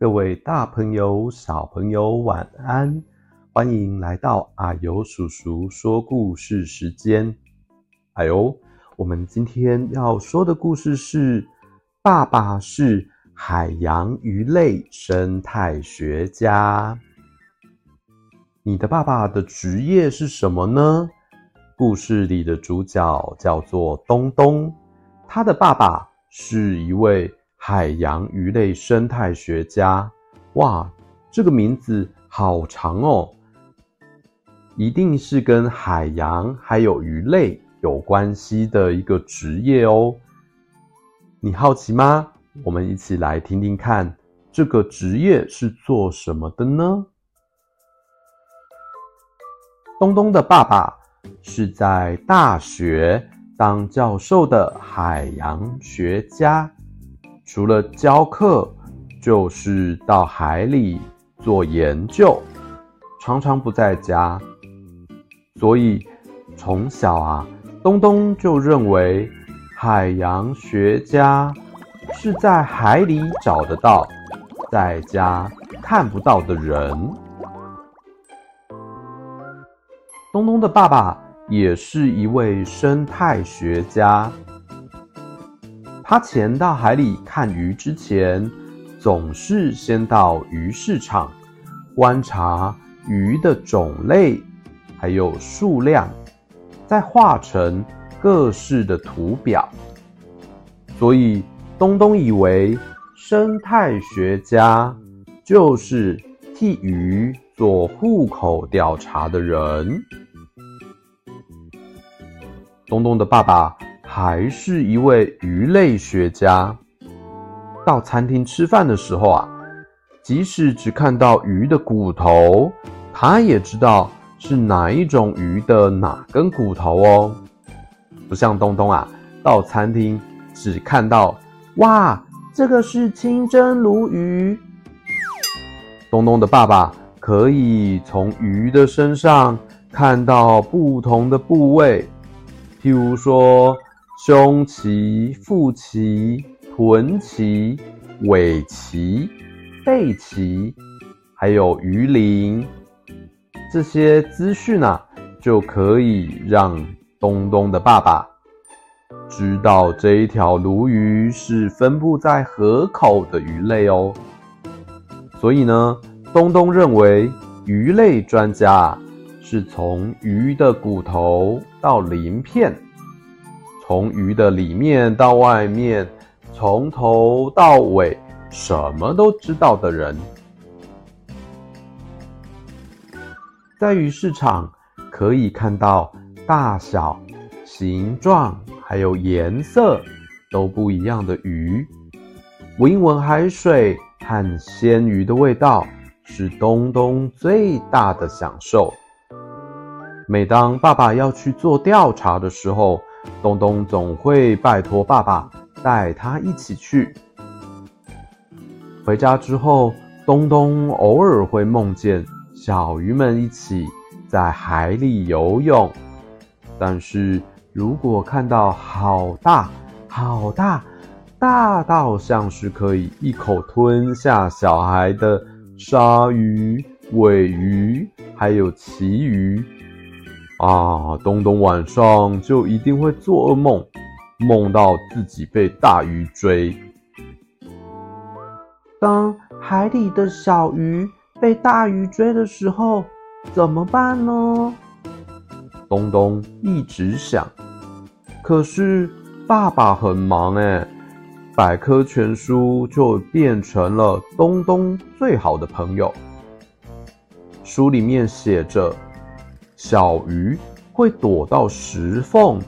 各位大朋友、小朋友，晚安！欢迎来到啊呦叔叔说故事时间。哎呦，我们今天要说的故事是：爸爸是海洋鱼类生态学家。你的爸爸的职业是什么呢？故事里的主角叫做东东，他的爸爸是一位。海洋鱼类生态学家，哇，这个名字好长哦，一定是跟海洋还有鱼类有关系的一个职业哦。你好奇吗？我们一起来听听看，这个职业是做什么的呢？东东的爸爸是在大学当教授的海洋学家。除了教课，就是到海里做研究，常常不在家。所以从小啊，东东就认为海洋学家是在海里找得到，在家看不到的人。东东的爸爸也是一位生态学家。他潜到海里看鱼之前，总是先到鱼市场观察鱼的种类，还有数量，再画成各式的图表。所以东东以为生态学家就是替鱼做户口调查的人。东东的爸爸。还是一位鱼类学家。到餐厅吃饭的时候啊，即使只看到鱼的骨头，他也知道是哪一种鱼的哪根骨头哦。不像东东啊，到餐厅只看到哇，这个是清蒸鲈鱼。东东的爸爸可以从鱼的身上看到不同的部位，譬如说。胸鳍、腹鳍、臀鳍、尾鳍、背鳍，还有鱼鳞，这些资讯啊，就可以让东东的爸爸知道这一条鲈鱼是分布在河口的鱼类哦。所以呢，东东认为鱼类专家是从鱼的骨头到鳞片。从鱼的里面到外面，从头到尾，什么都知道的人，在鱼市场可以看到大小、形状还有颜色都不一样的鱼，闻一闻海水和鲜鱼的味道，是东东最大的享受。每当爸爸要去做调查的时候，东东总会拜托爸爸带他一起去。回家之后，东东偶尔会梦见小鱼们一起在海里游泳。但是如果看到好大、好大、大到像是可以一口吞下小孩的鲨鱼、尾鱼，还有旗鱼。啊，东东晚上就一定会做噩梦，梦到自己被大鱼追。当海里的小鱼被大鱼追的时候，怎么办呢？东东一直想，可是爸爸很忙哎，百科全书就变成了东东最好的朋友。书里面写着，小鱼会躲到石缝、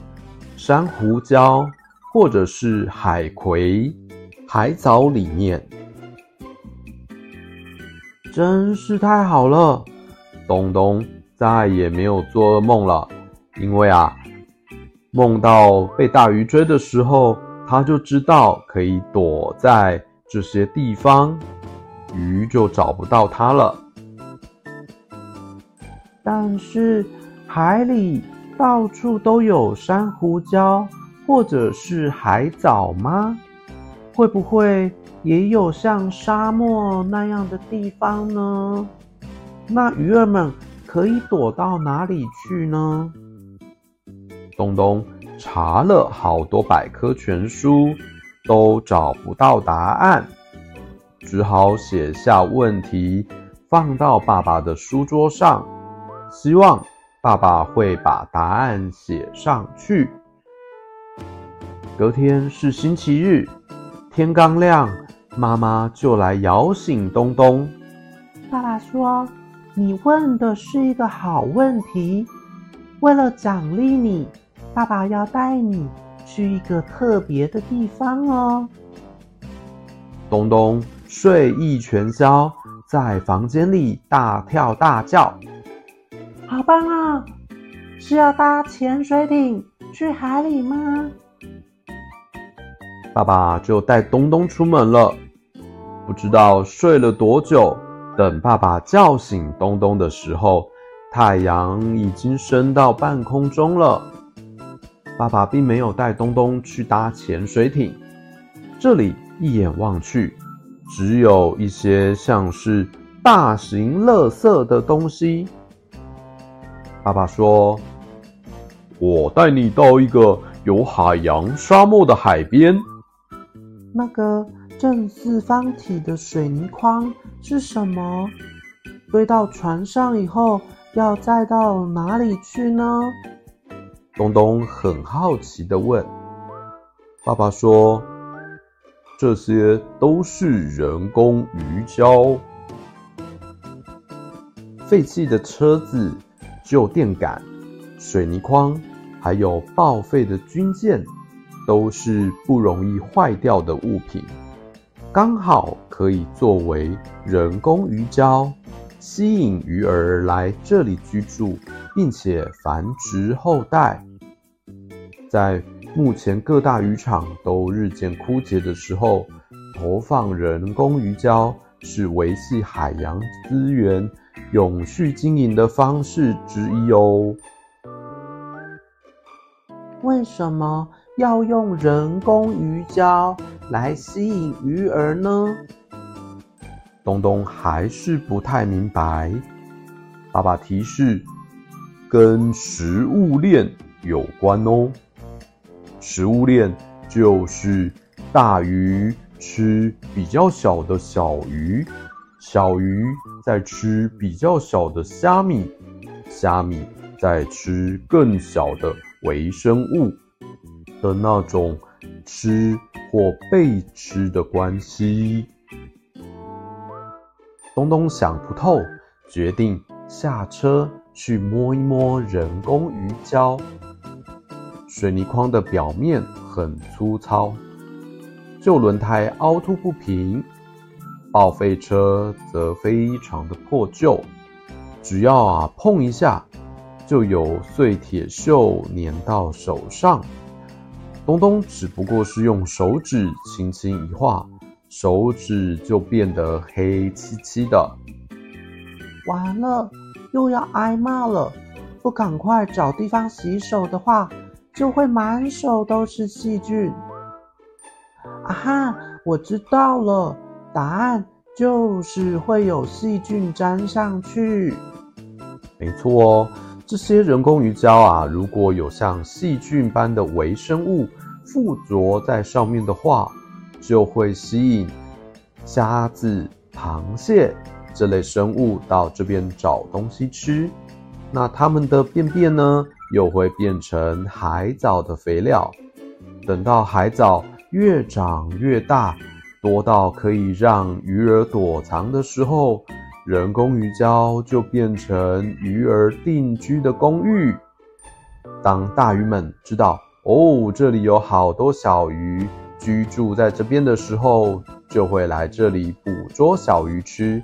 珊瑚礁或者是海葵、海藻里面。真是太好了，东东再也没有做噩梦了，因为啊，梦到被大鱼追的时候，他就知道可以躲在这些地方，鱼就找不到他了。但是海里到处都有珊瑚礁或者是海藻吗？会不会？也有像沙漠那样的地方呢？那鱼儿们可以躲到哪里去呢？东东查了好多百科全书，都找不到答案，只好写下问题，放到爸爸的书桌上，希望爸爸会把答案写上去。隔天是星期日，天刚亮。妈妈就来摇醒东东。爸爸说：“你问的是一个好问题，为了奖励你，爸爸要带你去一个特别的地方哦。”东东睡意全消，在房间里大跳大叫：“好棒啊！是要搭潜水艇去海里吗？”爸爸就带东东出门了。不知道睡了多久，等爸爸叫醒东东的时候，太阳已经升到半空中了。爸爸并没有带东东去搭潜水艇，这里一眼望去，只有一些像是大型垃圾的东西。爸爸说：“我带你到一个有海洋沙漠的海边。”那个。正四方体的水泥框是什么？堆到船上以后要载到哪里去呢？东东很好奇地问。爸爸说：“这些都是人工鱼礁。废弃的车子、旧电杆、水泥框，还有报废的军舰，都是不容易坏掉的物品。”刚好可以作为人工鱼礁，吸引鱼儿来这里居住，并且繁殖后代。在目前各大渔场都日渐枯竭的时候，投放人工鱼礁是维系海洋资源、永续经营的方式之一哦。为什么要用人工鱼礁？来吸引鱼儿呢？东东还是不太明白。爸爸提示，跟食物链有关哦。食物链就是大鱼吃比较小的小鱼，小鱼在吃比较小的虾米，虾米在吃更小的微生物的那种吃。或被吃的关系，东东想不透，决定下车去摸一摸人工鱼礁。水泥框的表面很粗糙，旧轮胎凹凸不平，报废车则非常的破旧，只要啊碰一下，就有碎铁锈粘到手上。东东只不过是用手指轻轻一划，手指就变得黑漆漆的。完了，又要挨骂了！不赶快找地方洗手的话，就会满手都是细菌。啊哈，我知道了，答案就是会有细菌粘上去。没错哦。这些人工鱼礁啊，如果有像细菌般的微生物附着在上面的话，就会吸引虾子、螃蟹这类生物到这边找东西吃。那它们的便便呢，又会变成海藻的肥料。等到海藻越长越大，多到可以让鱼儿躲藏的时候，人工鱼礁就变成鱼儿定居的公寓。当大鱼们知道哦，这里有好多小鱼居住在这边的时候，就会来这里捕捉小鱼吃，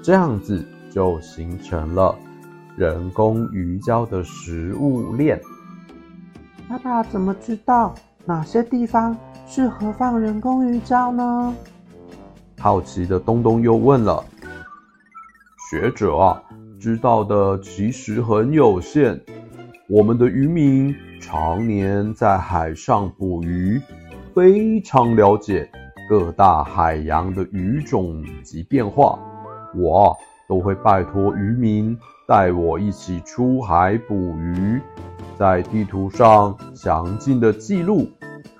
这样子就形成了人工鱼礁的食物链。爸爸怎么知道哪些地方适合放人工鱼礁呢？好奇的东东又问了。学者啊，知道的其实很有限。我们的渔民常年在海上捕鱼，非常了解各大海洋的鱼种及变化。我都会拜托渔民带我一起出海捕鱼，在地图上详尽的记录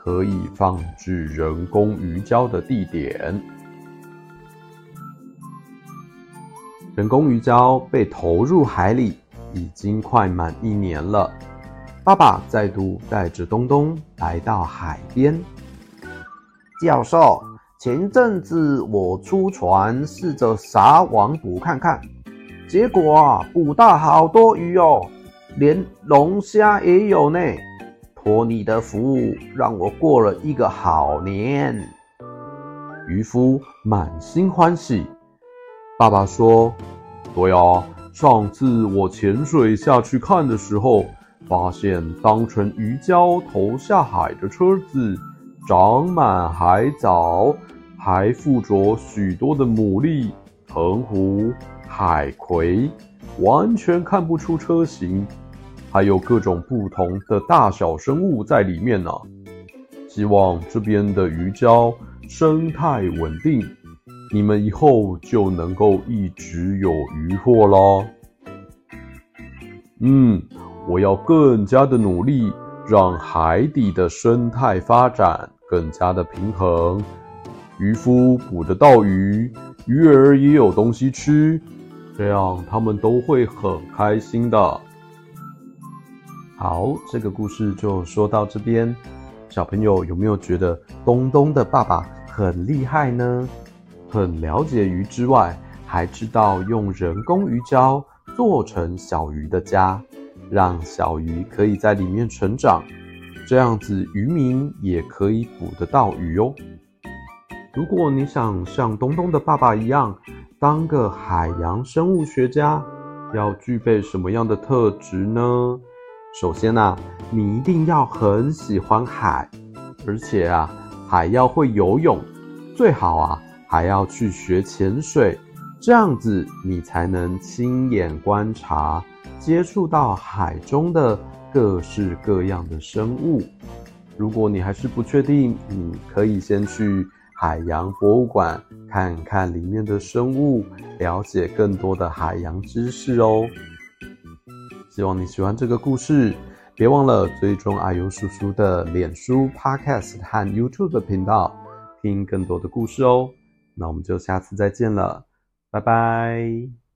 可以放置人工鱼礁的地点。人工鱼礁被投入海里。已经快满一年了，爸爸再度带着东东来到海边。教授，前阵子我出船试着撒网捕看看，结果啊，捕到好多鱼哦，连龙虾也有呢。托你的福，让我过了一个好年。渔夫满心欢喜。爸爸说：“对啊。”上次我潜水下去看的时候，发现当成鱼礁投下海的车子长满海藻，还附着许多的牡蛎、藤壶、海葵，完全看不出车型，还有各种不同的大小生物在里面呢。希望这边的鱼礁生态稳定。你们以后就能够一直有渔获咯。嗯，我要更加的努力，让海底的生态发展更加的平衡。渔夫捕得到鱼，鱼儿也有东西吃，这样他们都会很开心的。好，这个故事就说到这边。小朋友有没有觉得东东的爸爸很厉害呢？很了解鱼之外，还知道用人工鱼礁做成小鱼的家，让小鱼可以在里面成长，这样子渔民也可以捕得到鱼哦。如果你想像东东的爸爸一样，当个海洋生物学家，要具备什么样的特质呢？首先啊，你一定要很喜欢海，而且啊，还要会游泳，最好啊。还要去学潜水，这样子你才能亲眼观察、接触到海中的各式各样的生物。如果你还是不确定，你可以先去海洋博物馆看看里面的生物，了解更多的海洋知识哦。希望你喜欢这个故事，别忘了追踪阿尤叔叔的脸书、Podcast 和 YouTube 的频道，听更多的故事哦。那我们就下次再见了，拜拜。